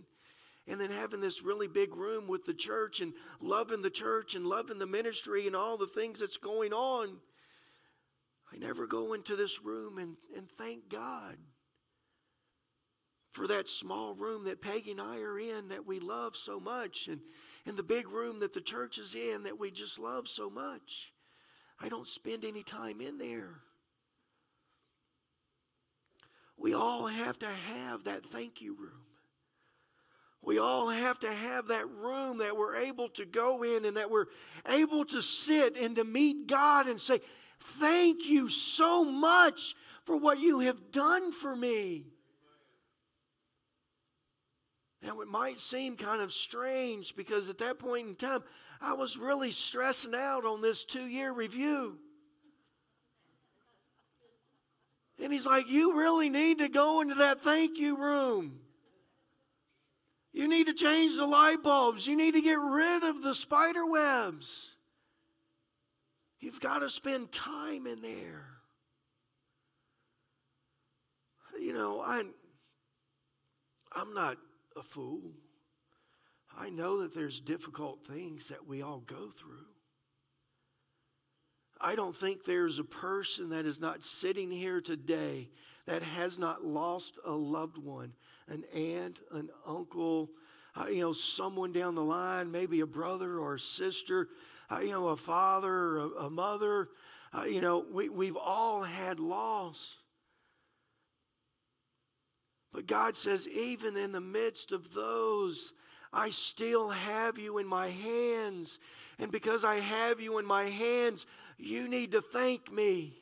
and then having this really big room with the church and loving the church and loving the ministry and all the things that's going on, I never go into this room and, and thank God for that small room that Peggy and I are in that we love so much and, and the big room that the church is in that we just love so much. I don't spend any time in there. We all have to have that thank you room. We all have to have that room that we're able to go in and that we're able to sit and to meet God and say, Thank you so much for what you have done for me. Now, it might seem kind of strange because at that point in time, I was really stressing out on this two year review. And he's like, You really need to go into that thank you room. You need to change the light bulbs. You need to get rid of the spider webs. You've got to spend time in there. You know, I, I'm not a fool. I know that there's difficult things that we all go through. I don't think there's a person that is not sitting here today that has not lost a loved one, an aunt, an uncle, uh, you know, someone down the line, maybe a brother or a sister, uh, you know, a father, a, a mother. Uh, you know, we, we've all had loss. But God says, even in the midst of those, I still have you in my hands. And because I have you in my hands, you need to thank me.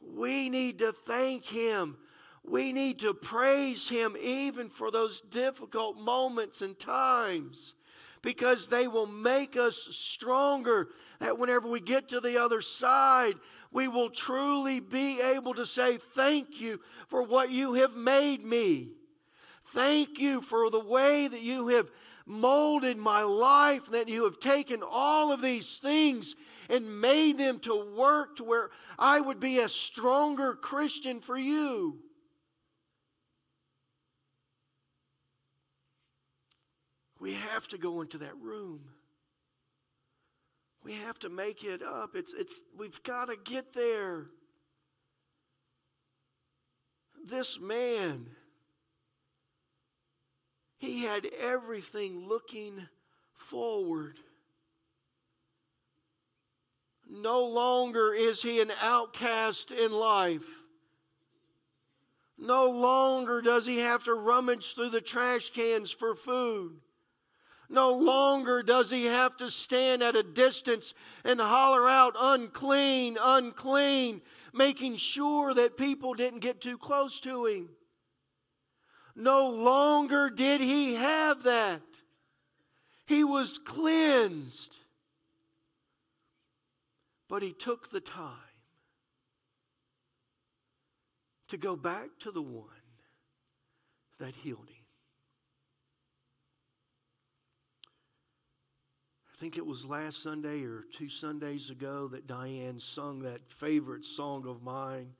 We need to thank Him. We need to praise Him even for those difficult moments and times because they will make us stronger. That whenever we get to the other side, we will truly be able to say, Thank you for what you have made me. Thank you for the way that you have molded my life, that you have taken all of these things and made them to work to where I would be a stronger Christian for you. We have to go into that room. We have to make it up. It's, it's, we've got to get there. This man, he had everything looking forward. No longer is he an outcast in life. No longer does he have to rummage through the trash cans for food. No longer does he have to stand at a distance and holler out, unclean, unclean, making sure that people didn't get too close to him. No longer did he have that. He was cleansed. But he took the time to go back to the one that healed him. Think it was last Sunday or two Sundays ago that Diane sung that favorite song of mine.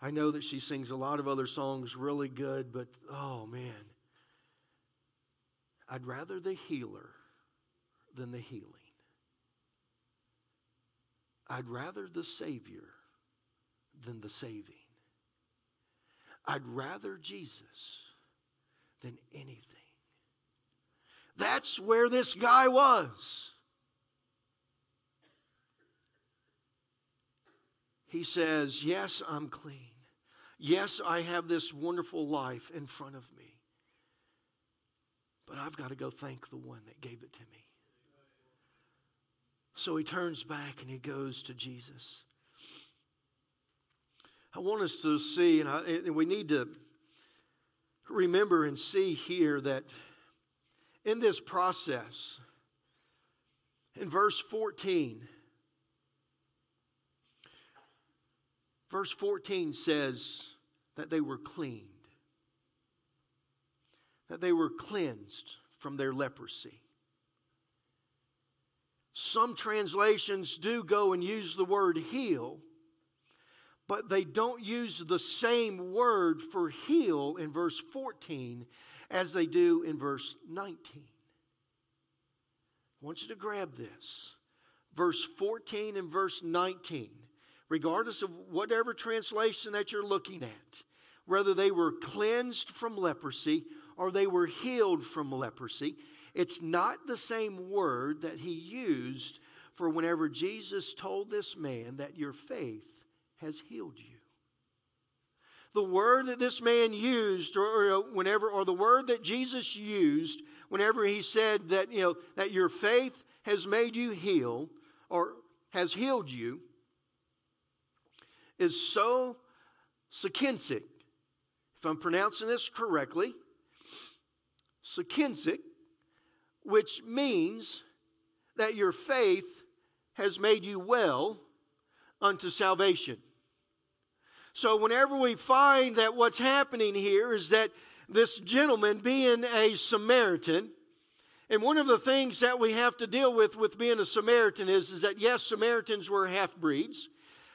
I know that she sings a lot of other songs really good, but oh man, I'd rather the healer than the healing. I'd rather the Savior than the saving. I'd rather Jesus than anything. That's where this guy was. He says, Yes, I'm clean. Yes, I have this wonderful life in front of me. But I've got to go thank the one that gave it to me. So he turns back and he goes to Jesus. I want us to see, and, I, and we need to remember and see here that in this process, in verse 14, verse 14 says that they were cleaned, that they were cleansed from their leprosy. Some translations do go and use the word heal, but they don't use the same word for heal in verse 14 as they do in verse 19. I want you to grab this. Verse 14 and verse 19, regardless of whatever translation that you're looking at, whether they were cleansed from leprosy or they were healed from leprosy, it's not the same word that he used for whenever Jesus told this man that your faith has healed you. The word that this man used, or, or, whenever, or the word that Jesus used, whenever he said that you know that your faith has made you heal, or has healed you, is so Sakinsic, if I'm pronouncing this correctly, Sakinsic, which means that your faith has made you well unto salvation. So, whenever we find that what's happening here is that this gentleman, being a Samaritan, and one of the things that we have to deal with with being a Samaritan is, is that yes, Samaritans were half breeds.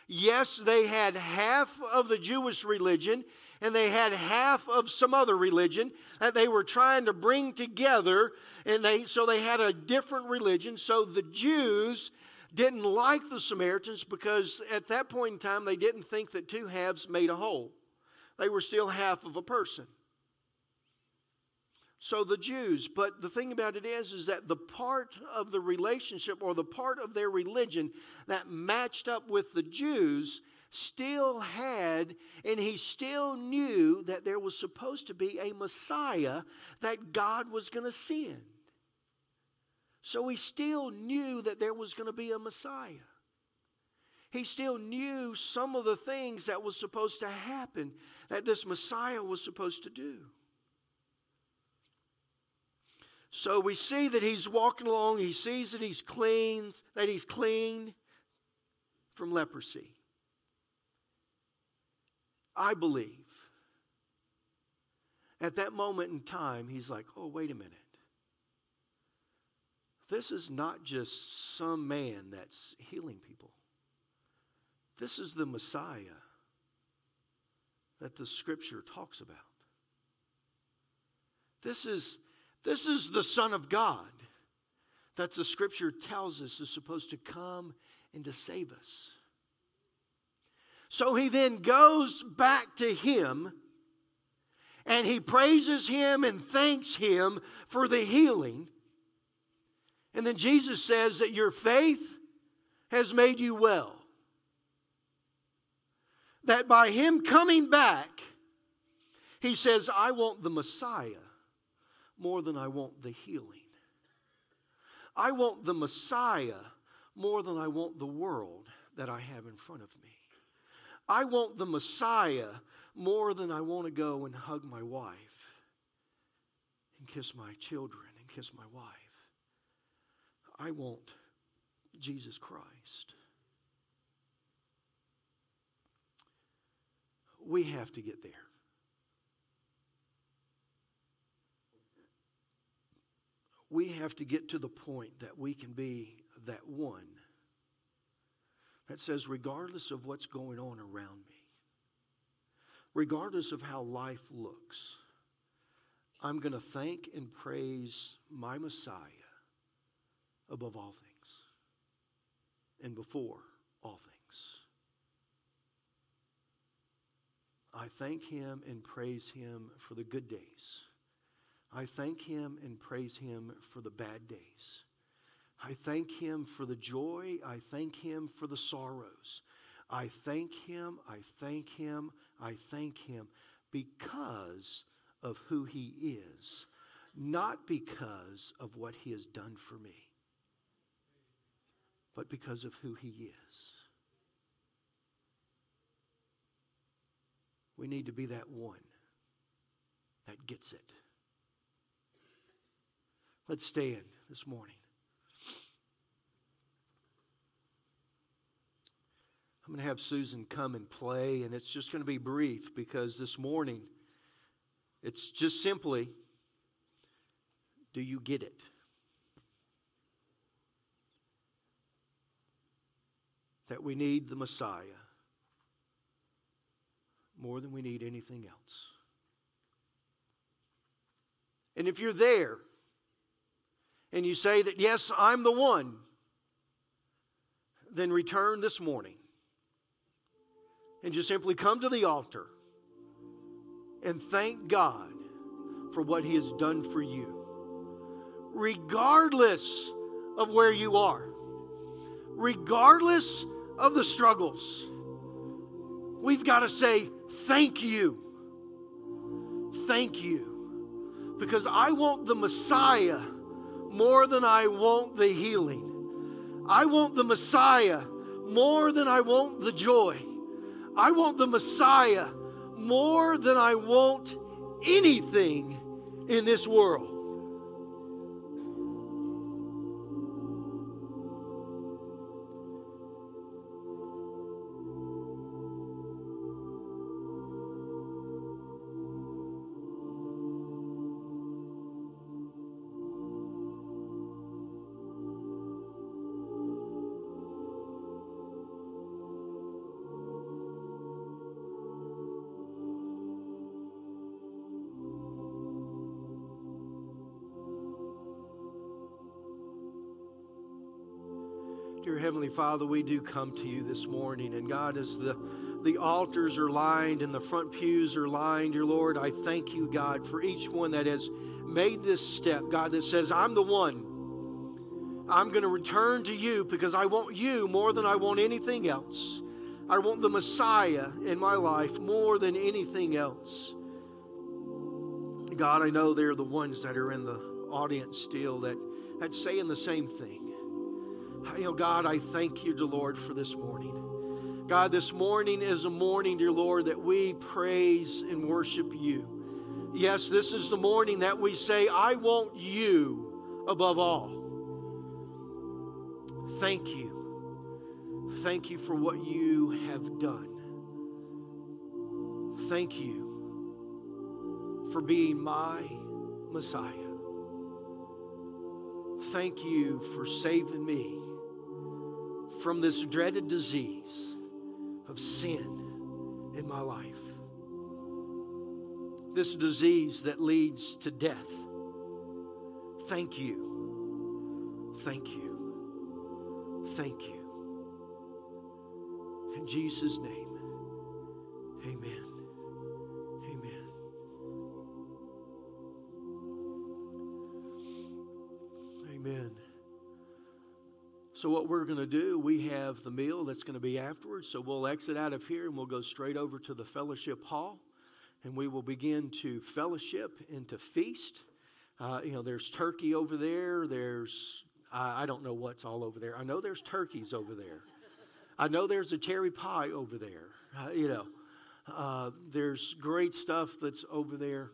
Yes, they had half of the Jewish religion and they had half of some other religion that they were trying to bring together and they so they had a different religion so the Jews didn't like the Samaritans because at that point in time they didn't think that two halves made a whole. They were still half of a person. So the Jews, but the thing about it is is that the part of the relationship or the part of their religion that matched up with the Jews still had and he still knew that there was supposed to be a Messiah that God was going to send. So he still knew that there was going to be a Messiah. He still knew some of the things that was supposed to happen, that this Messiah was supposed to do. So we see that he's walking along, he sees that he's clean, that he's clean from leprosy. I believe at that moment in time, he's like, oh, wait a minute. This is not just some man that's healing people. This is the Messiah that the scripture talks about. This is, this is the Son of God that the scripture tells us is supposed to come and to save us. So he then goes back to him and he praises him and thanks him for the healing. And then Jesus says that your faith has made you well. That by him coming back, he says, I want the Messiah more than I want the healing. I want the Messiah more than I want the world that I have in front of me. I want the Messiah more than I want to go and hug my wife and kiss my children and kiss my wife. I want Jesus Christ. We have to get there. We have to get to the point that we can be that one that says, regardless of what's going on around me, regardless of how life looks, I'm going to thank and praise my Messiah above all things and before all things. I thank him and praise him for the good days. I thank him and praise him for the bad days. I thank him for the joy. I thank him for the sorrows. I thank him. I thank him. I thank him because of who he is, not because of what he has done for me but because of who He is. We need to be that one that gets it. Let's stand this morning. I'm going to have Susan come and play, and it's just going to be brief because this morning it's just simply do you get it? That we need the Messiah more than we need anything else. And if you're there and you say that, yes, I'm the one, then return this morning and just simply come to the altar and thank God for what He has done for you, regardless of where you are, regardless of the struggles. We've got to say, Thank you. Thank you. Because I want the Messiah more than I want the healing. I want the Messiah more than I want the joy. I want the Messiah more than I want anything in this world. Father, we do come to you this morning. And God, as the, the altars are lined and the front pews are lined, dear Lord, I thank you, God, for each one that has made this step, God, that says, I'm the one. I'm going to return to you because I want you more than I want anything else. I want the Messiah in my life more than anything else. God, I know they're the ones that are in the audience still that, that's saying the same thing you oh know, God, I thank you, dear Lord, for this morning. God, this morning is a morning, dear Lord, that we praise and worship you. Yes, this is the morning that we say, I want you above all. Thank you. Thank you for what you have done. Thank you for being my Messiah. Thank you for saving me from this dreaded disease of sin in my life. This disease that leads to death. Thank you. Thank you. Thank you. In Jesus' name, amen. Amen. Amen. So, what we're going to do, we have the meal that's going to be afterwards. So, we'll exit out of here and we'll go straight over to the fellowship hall and we will begin to fellowship and to feast. Uh, you know, there's turkey over there. There's, I, I don't know what's all over there. I know there's turkeys over there. I know there's a cherry pie over there. Uh, you know, uh, there's great stuff that's over there.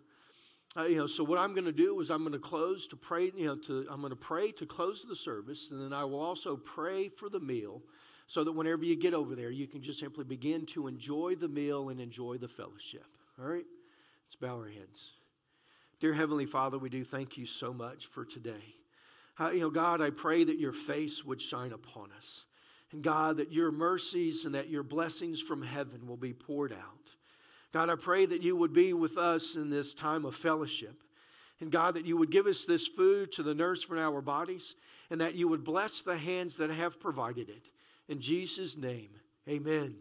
Uh, you know, so what I'm going to do is I'm going to close to pray. You know, to I'm going to pray to close the service, and then I will also pray for the meal, so that whenever you get over there, you can just simply begin to enjoy the meal and enjoy the fellowship. All right, let's bow our heads. Dear Heavenly Father, we do thank you so much for today. Uh, you know, God, I pray that your face would shine upon us. And God, that your mercies and that your blessings from heaven will be poured out. God, I pray that you would be with us in this time of fellowship. And God, that you would give us this food to the nurse for our bodies, and that you would bless the hands that have provided it. In Jesus' name, amen.